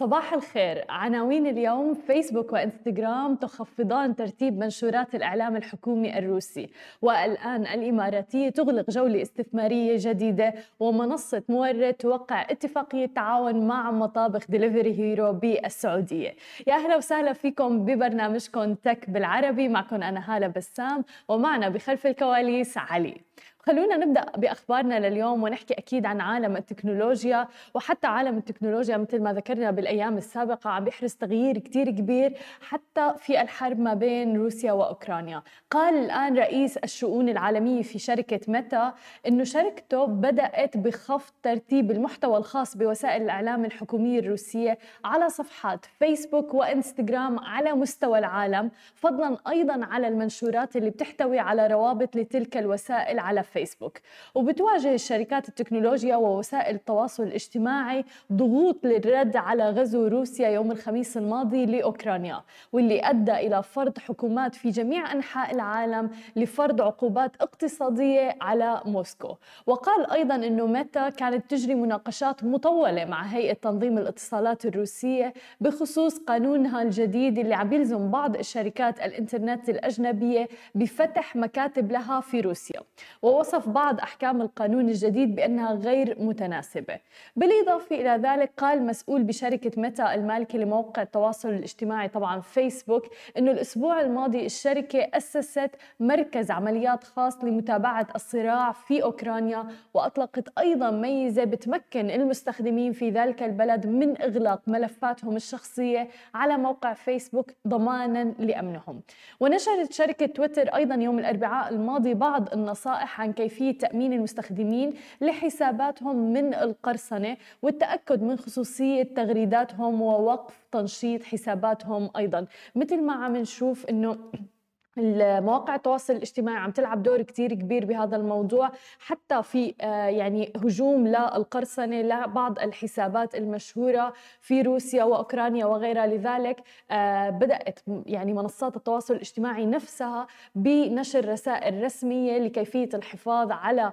صباح الخير. عناوين اليوم فيسبوك وإنستغرام تخفضان ترتيب منشورات الإعلام الحكومي الروسي. والآن الإماراتية تغلق جولة استثمارية جديدة ومنصة مورد توقع اتفاقية تعاون مع مطابخ دليفري هيرو بالسعودية. يا أهلا وسهلا فيكم ببرنامجكم تك بالعربي. معكم أنا هالة بسام ومعنا بخلف الكواليس علي. خلونا نبدأ بأخبارنا لليوم ونحكي أكيد عن عالم التكنولوجيا وحتى عالم التكنولوجيا مثل ما ذكرنا بالأيام السابقة عم بيحرز تغيير كثير كبير حتى في الحرب ما بين روسيا وأوكرانيا. قال الآن رئيس الشؤون العالمية في شركة ميتا إنه شركته بدأت بخفض ترتيب المحتوى الخاص بوسائل الإعلام الحكومية الروسية على صفحات فيسبوك وإنستغرام على مستوى العالم فضلا أيضا على المنشورات اللي بتحتوي على روابط لتلك الوسائل على فيسبوك وبتواجه الشركات التكنولوجيا ووسائل التواصل الاجتماعي ضغوط للرد على غزو روسيا يوم الخميس الماضي لأوكرانيا واللي أدى إلى فرض حكومات في جميع أنحاء العالم لفرض عقوبات اقتصادية على موسكو. وقال أيضا إنه ميتا كانت تجري مناقشات مطولة مع هيئة تنظيم الاتصالات الروسية بخصوص قانونها الجديد اللي عم يلزم بعض الشركات الإنترنت الأجنبية بفتح مكاتب لها في روسيا. ووصف بعض أحكام القانون الجديد بأنها غير متناسبة. بالإضافة إلى ذلك قال مسؤول بشركة ميتا المالكة لموقع التواصل الاجتماعي طبعا فيسبوك أنه الأسبوع الماضي الشركة أسست مركز عمليات خاص لمتابعة الصراع في أوكرانيا وأطلقت أيضا ميزة بتمكن المستخدمين في ذلك البلد من إغلاق ملفاتهم الشخصية على موقع فيسبوك ضمانا لأمنهم. ونشرت شركة تويتر أيضا يوم الأربعاء الماضي بعض النصائح عن كيفية تأمين المستخدمين لحساباتهم من القرصنة والتأكد من خصوصية تغريداتهم ووقف تنشيط حساباتهم أيضا. مثل ما عم نشوف أنه المواقع التواصل الاجتماعي عم تلعب دور كتير كبير بهذا الموضوع حتى في يعني هجوم للقرصنة لبعض الحسابات المشهورة في روسيا وأوكرانيا وغيرها. لذلك بدأت يعني منصات التواصل الاجتماعي نفسها بنشر رسائل رسمية لكيفية الحفاظ على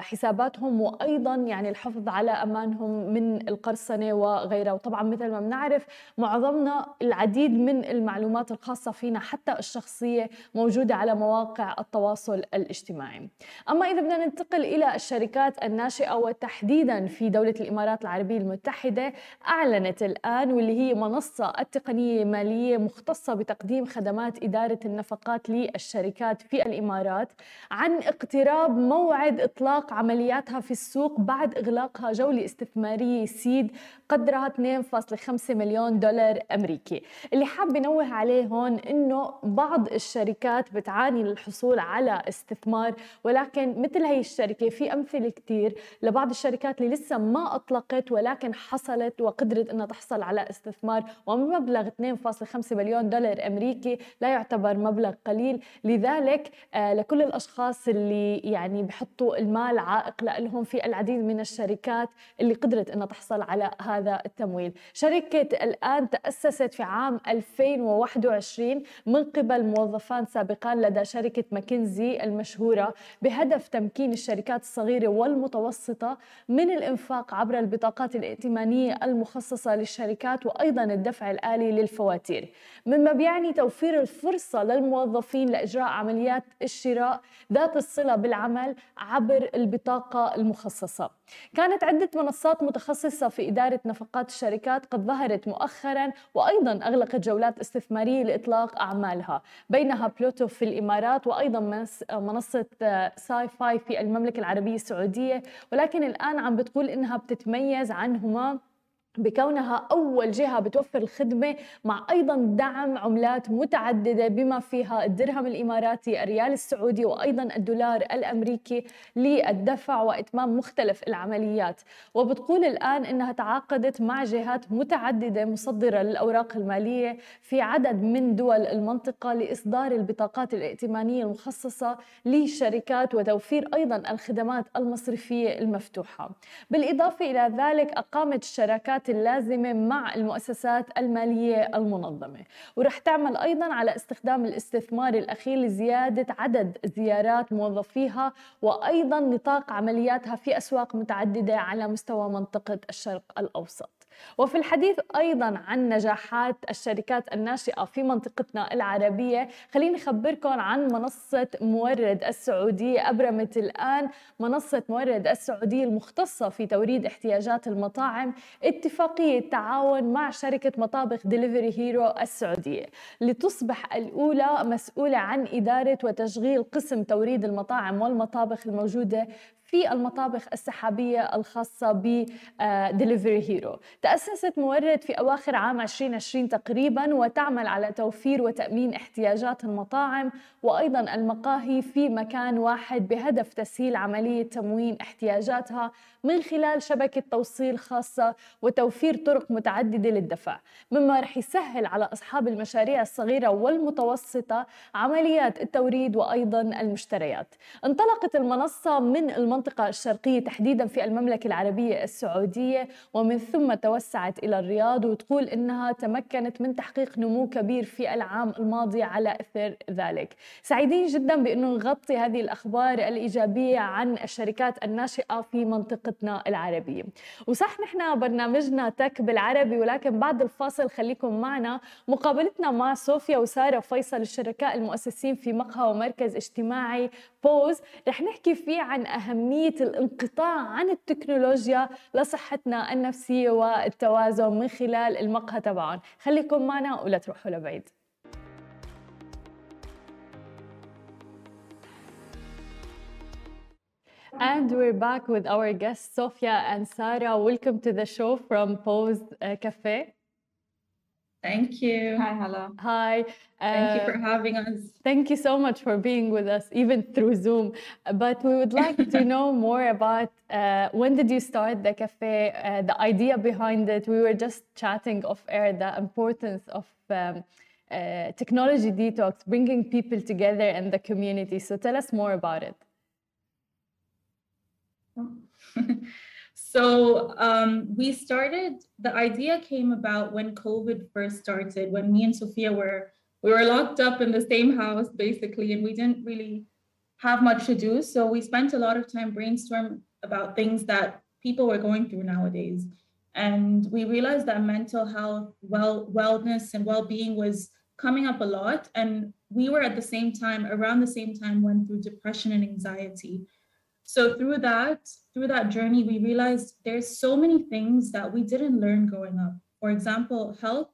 حساباتهم وأيضا يعني الحفظ على أمانهم من القرصنة وغيرها. وطبعا مثل ما بنعرف معظمنا العديد من المعلومات الخاصة فينا حتى الشخصية موجودة على مواقع التواصل الاجتماعي. أما إذا بدنا ننتقل إلى الشركات الناشئة وتحديدا في دولة الإمارات العربية المتحدة أعلنت الآن واللي هي منصة التقنية ماليه مختصة بتقديم خدمات إدارة النفقات للشركات في الإمارات عن اقتراب موعد إطلاق عملياتها في السوق بعد إغلاقها جولة استثمارية سيد قدرها 2.5 مليون دولار أمريكي اللي حاب نوه عليه هون إنه بعض الشركات بتعاني للحصول على استثمار ولكن مثل هي الشركة في أمثلة كتير لبعض الشركات اللي لسه ما أطلقت ولكن حصلت وقدرت أنها تحصل على استثمار ومبلغ 2.5 مليون دولار أمريكي لا يعتبر مبلغ قليل. لذلك آه لكل الأشخاص اللي يعني بحطوا المال عائق لهم في العديد من الشركات اللي قدرت أنها تحصل على هذا التمويل. شركة الآن تأسست في عام 2021 من قبل موظفان سابقان لدى شركة ماكنزي المشهورة بهدف تمكين الشركات الصغيرة والمتوسطة من الإنفاق عبر البطاقات الائتمانية المخصصة للشركات وأيضا الدفع الآلي للفواتير. مما بيعني توفير الفرصة للموظفين لإجراء عمليات الشراء ذات الصلة بالعمل عبر البطاقة المخصصة. كانت عدة منصات متخصصة في إدارة نفقات الشركات قد ظهرت مؤخرا وأيضا أغلقت جولات استثمارية لإطلاق أعمالها. بينها بلوتو في الإمارات وأيضا منصة ساي فاي في المملكة العربية السعودية. ولكن الآن عم بتقول إنها بتتميز عنهما بكونها أول جهة بتوفر الخدمة مع أيضا دعم عملات متعددة بما فيها الدرهم الإماراتي الريال السعودي وأيضا الدولار الأمريكي للدفع وإتمام مختلف العمليات. وبتقول الآن أنها تعاقدت مع جهات متعددة مصدرة للأوراق المالية في عدد من دول المنطقة لإصدار البطاقات الائتمانية المخصصة للشركات وتوفير أيضا الخدمات المصرفية المفتوحة. بالإضافة إلى ذلك أقامت الشراكات اللازمة مع المؤسسات المالية المنظمة. ورح تعمل أيضا على استخدام الاستثمار الأخير لزيادة عدد زيارات موظفيها وأيضا نطاق عملياتها في أسواق متعددة على مستوى منطقة الشرق الأوسط. وفي الحديث أيضا عن نجاحات الشركات الناشئة في منطقتنا العربية. خليني أخبركم عن منصة مورد السعودية أبرمت الآن منصة مورد السعودية المختصة في توريد احتياجات المطاعم اتفاقية تعاون مع شركة مطابخ ديليفري هيرو السعودية. لتصبح الأولى مسؤولة عن إدارة وتشغيل قسم توريد المطاعم والمطابخ الموجودة في المطابخ السحابية الخاصة ب ديليفري هيرو تأسست مورد في أواخر عام 2020 تقريبا وتعمل على توفير وتأمين احتياجات المطاعم وأيضا المقاهي في مكان واحد بهدف تسهيل عملية تموين احتياجاتها من خلال شبكة توصيل خاصة وتوفير طرق متعددة للدفع مما رح يسهل على أصحاب المشاريع الصغيرة والمتوسطة عمليات التوريد وأيضا المشتريات. انطلقت المنصة من المنطقة الشرقية تحديدا في المملكة العربية السعودية ومن ثم توسعت إلى الرياض وتقول إنها تمكنت من تحقيق نمو كبير في العام الماضي على إثر ذلك. سعيدين جدا بأنه نغطي هذه الأخبار الإيجابية عن الشركات الناشئة في منطقتنا العربية. وصح نحن برنامجنا تك بالعربي ولكن بعد الفاصل خليكم معنا. مقابلتنا مع صوفيا وسارة فيصل الشركاء المؤسسين في مقهى ومركز اجتماعي بوز. رح نحكي فيه عن أهمية الانقطاع عن التكنولوجيا لصحتنا النفسية والتوازن من خلال المقهى تبعهم. خليكم معنا ولا تروحوا لبعيد. And we're back with our guests, Sofia and Sarah. Welcome to the show from Pause uh, Cafe. Thank you. Hi, hello. Hi. Thank you for uh, having us. Thank you so much for being with us, even through Zoom. But we would like to know more about uh, when did you start the cafe, uh, the idea behind it. We were just chatting off air the importance of um, uh, technology detox, bringing people together in the community. So tell us more about it. So um, we started. The idea came about when COVID first started. When me and Sophia were we were locked up in the same house basically, and we didn't really have much to do. So we spent a lot of time brainstorming about things that people were going through nowadays, and we realized that mental health, well, wellness, and well-being was coming up a lot. And we were at the same time, around the same time, went through depression and anxiety. So through that, through that journey, we realized there's so many things that we didn't learn growing up. For example, health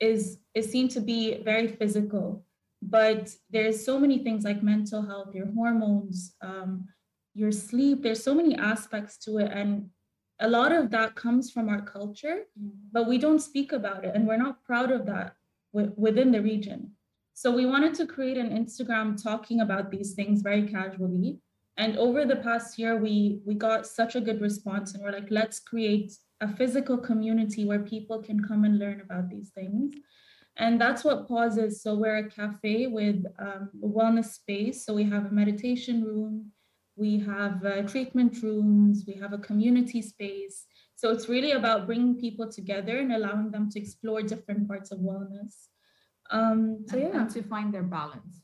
is is seen to be very physical, but there's so many things like mental health, your hormones, um, your sleep. There's so many aspects to it, and a lot of that comes from our culture, but we don't speak about it, and we're not proud of that w- within the region. So we wanted to create an Instagram talking about these things very casually and over the past year we we got such a good response and we're like let's create a physical community where people can come and learn about these things. And that's what pause is. So we're a cafe with um, a wellness space. So we have a meditation room we have uh, treatment rooms we have a community space. So it's really about bringing people together and allowing them to explore different parts of wellness. Um, so And- yeah. And to find their balance.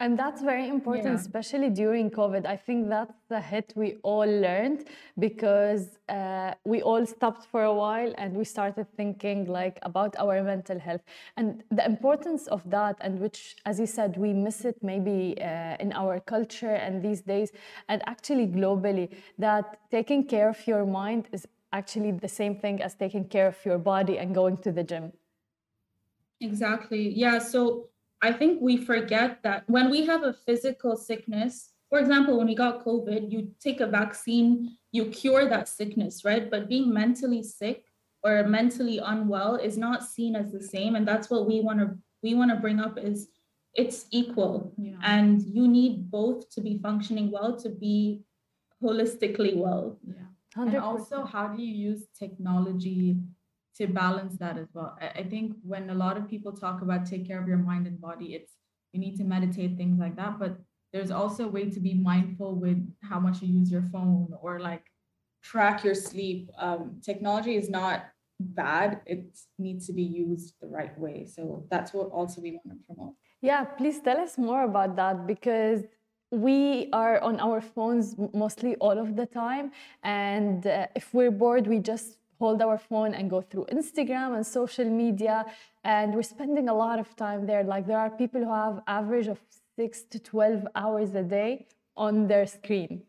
And that's very important, Yeah. especially during COVID. I think that's the hit we all learned because uh, we all stopped for a while and we started thinking like about our mental health and the importance of that, and which, as you said, we miss it maybe uh, in our culture and these days, and actually globally, that taking care of your mind is actually the same thing as taking care of your body and going to the gym. Exactly. Yeah. So I think we forget that when we have a physical sickness, for example, when we got COVID, you take a vaccine, you cure that sickness, right? But being mentally sick or mentally unwell is not seen as the same. And that's what we want to we want to bring up is it's equal. Yeah. And you need both to be functioning well to be holistically well. Yeah. 100%. And also, how do you use technology to balance that as well? I, think when a lot of people talk about take care of your mind and body, it's you need to meditate, things like that. But there's also a way to be mindful with how much you use your phone or like track your sleep. Um, technology is not bad, it needs to be used the right way. So that's what also we want to promote. Yeah, please tell us more about that because we are on our phones mostly all of the time. And uh, if we're bored, we just hold our phone and go through Instagram and social media, and we're spending a lot of time there. Like there are people who have average of six to 12 hours a day on their screen.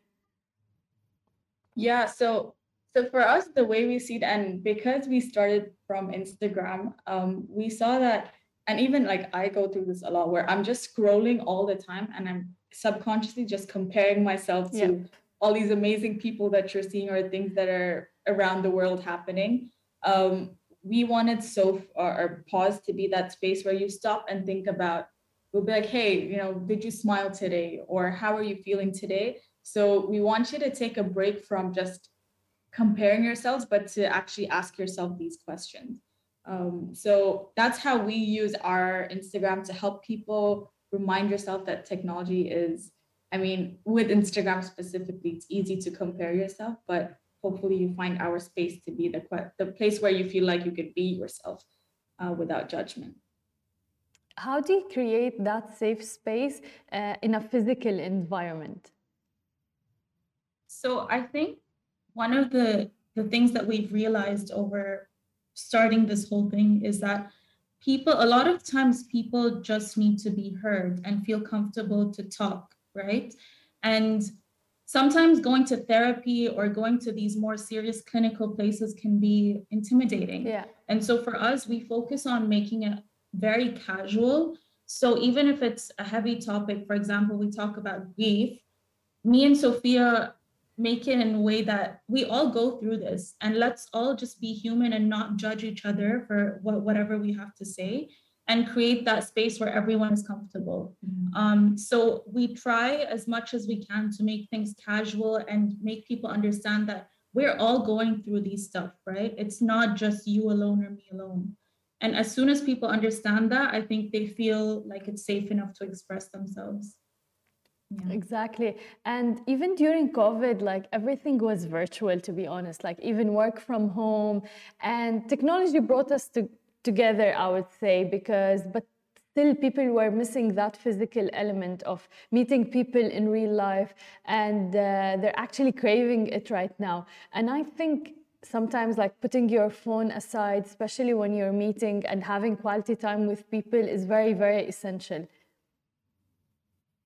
Yeah, so so for us, the way we see it, and because we started from Instagram, um, we saw that, and even like I go through this a lot where I'm just scrolling all the time and I'm subconsciously just comparing myself to. All these amazing people that you're seeing or things that are around the world happening. Um, we wanted so or, or pause to be that space where you stop and think about we'll be like hey you know did you smile today? Or how are you feeling today? So we want you to take a break from just comparing yourselves but to actually ask yourself these questions. Um, so that's how we use our instagram to help people remind yourself that technology is i mean with instagram specifically it's easy to compare yourself but hopefully you find our space to be the the place where you feel like you can be yourself uh, without judgment. How do you create that safe space uh, in a physical environment? So i think one of the the things that we've realized over starting this whole thing is that people a lot of times people just need to be heard and feel comfortable to talk right and sometimes going to therapy or going to these more serious clinical places can be intimidating. Yeah. And so for us, we focus on making it very casual. So even if it's a heavy topic, for example, we talk about grief, me and Sophia make it in a way that we all go through this and let's all just be human and not judge each other for what, whatever we have to say and create that space where everyone is comfortable. Mm-hmm. Um, so we try as much as we can to make things casual and make people understand that we're all going through these stuff, right? It's not just you alone or me alone. And as soon as people understand that, I think they feel like it's safe enough to express themselves. Yeah. Exactly. And even during COVID, like everything was virtual, to be honest, like even work from home. And technology brought us to, together, I would say, because, but still people were missing that physical element of meeting people in real life and uh, they're actually craving it right now. And I think sometimes like putting your phone aside, especially when you're meeting and having quality time with people is very, very essential.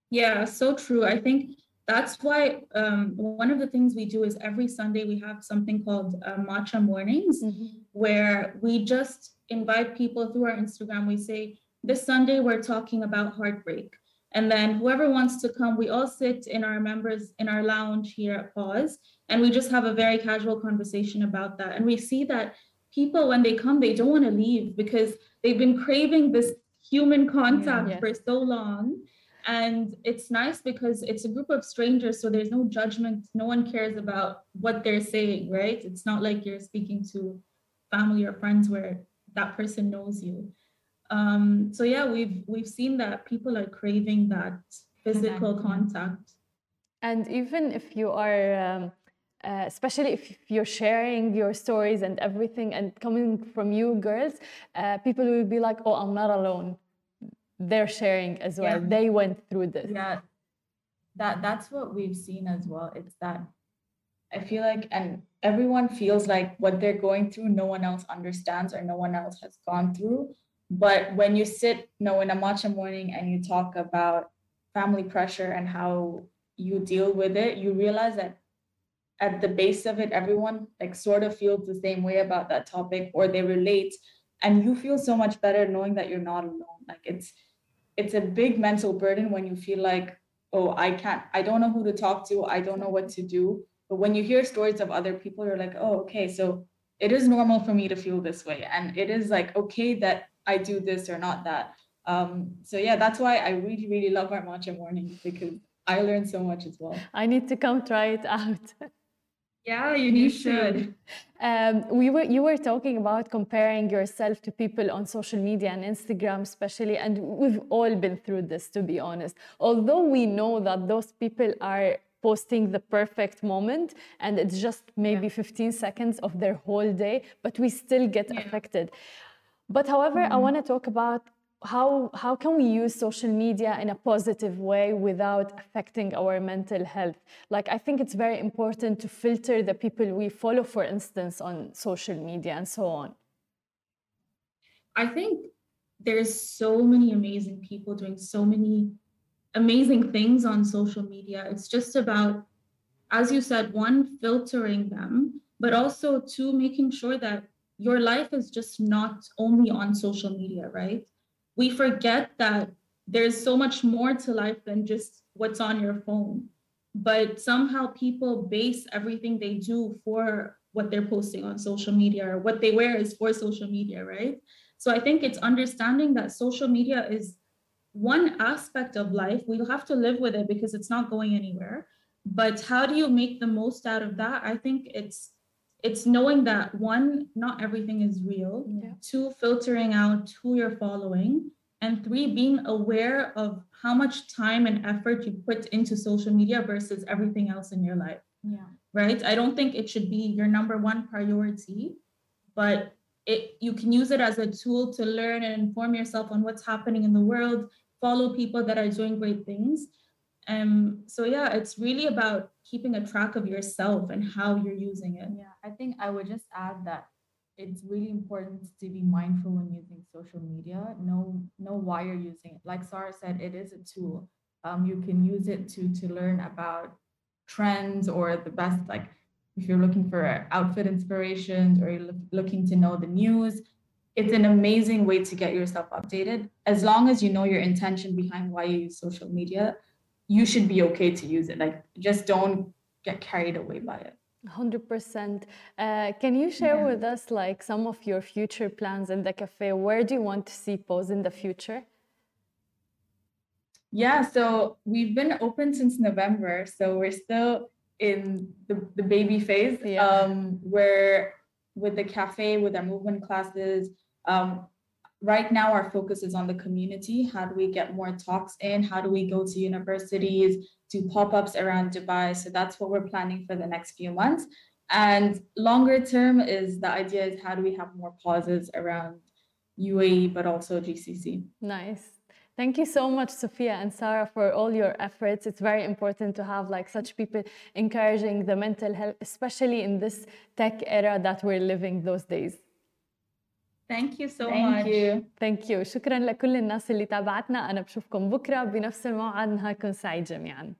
Yeah, so true. I think that's why um, one of the things we do is every Sunday we have something called uh, Matcha Mornings, mm-hmm. where we just invite people through our Instagram. We say, this Sunday, we're talking about heartbreak. And then whoever wants to come, we all sit in our members in our lounge here at Pause, and we just have a very casual conversation about that. And we see that people, when they come, they don't want to leave because they've been craving this human contact yeah, for so long. And it's nice because it's a group of strangers, so there's no judgment. No one cares about what they're saying, right? It's not like you're speaking to family or friends where that person knows you. Um, so yeah, we've we've seen that people are craving that physical contact. And even if you are, um, uh, especially if you're sharing your stories and everything, and coming from you girls, uh, people will be like, "Oh, I'm not alone." They're sharing as well. Yeah. They went through this. Yeah, that that's what we've seen as well. It's that I feel like, and everyone feels like what they're going through, no one else understands or no one else has gone through. But when you sit, you know, in a matcha morning and you talk about family pressure and how you deal with it, you realize that at the base of it, everyone like sort of feels the same way about that topic or they relate. And you feel so much better knowing that you're not alone. Like it's it's a big mental burden when you feel like, oh, I can't, I don't know who to talk to, I don't know what to do but when you hear stories of other people, you're like, oh, okay, so it is normal for me to feel this way. And it is like, okay, that I do this or not that. Um, so yeah, that's why I really, really love our matcha morning because I learned so much as well. I need to come try it out. Yeah, you, you should. Um, we were you were talking about comparing yourself to people on social media and Instagram, especially, and we've all been through this. To be honest, although we know that those people are posting the perfect moment and it's just maybe yeah. 15 seconds of their whole day but we still get yeah. affected but however mm-hmm. i want to talk about how how can we use social media in a positive way without affecting our mental health like i think it's very important to filter the people we follow for instance on social media and so on i think there's so many amazing people doing so many amazing things on social media it's just about as you said one filtering them but also two making sure that your life is just not only on social media right we forget that there's so much more to life than just what's on your phone. But somehow people base everything they do for what they're posting on social media or what they wear is for social media, right? So I think it's understanding that social media is one aspect of life. We'll have to live with it because it's not going anywhere. But how do you make the most out of that? I think it's it's knowing that one, not everything is real. Yeah. Two, filtering out who you're following. And three, being aware of how much time and effort you put into social media versus everything else in your life. Yeah. Right. I don't think it should be your number one priority, but it you can use it as a tool to learn and inform yourself on what's happening in the world, follow people that are doing great things. Um, so yeah, it's really about keeping a track of yourself and how you're using it. Yeah, I think I would just add that it's really important to be mindful when using social media. Know know why you're using it. Like Sarah said, it is a tool. Um, you can use it to to learn about trends or the best like if you're looking for outfit inspirations or you're looking to know the news it's an amazing way to get yourself updated as long as you know your intention behind why you use social media you should be okay to use it. Like, just don't get carried away by it. 100%. Uh, can you share yeah. with us like some of your future plans in the cafe? Where do you want to see Pause in the future? Yeah, so we've been open since November. So we're still in the, the baby phase yeah. um, where with the cafe, with our movement classes, um, right now our focus is on the community. How do we get more talks in? How do we go to universities do pop-ups around dubai? So that's what we're planning for the next few months. And longer term is the idea is how do we have more pauses around uae but also gcc nice. Thank you so much, Sophia and Sarah, for all your efforts. It's very important to have like such people encouraging the mental health, especially in this tech era that we're living those days. Thank you so Thank much. You. Thank you. شكرا لكل الناس اللي تابعتنا أنا بشوفكم بكرة بنفس الموعد نهاركم سعيد جميعاً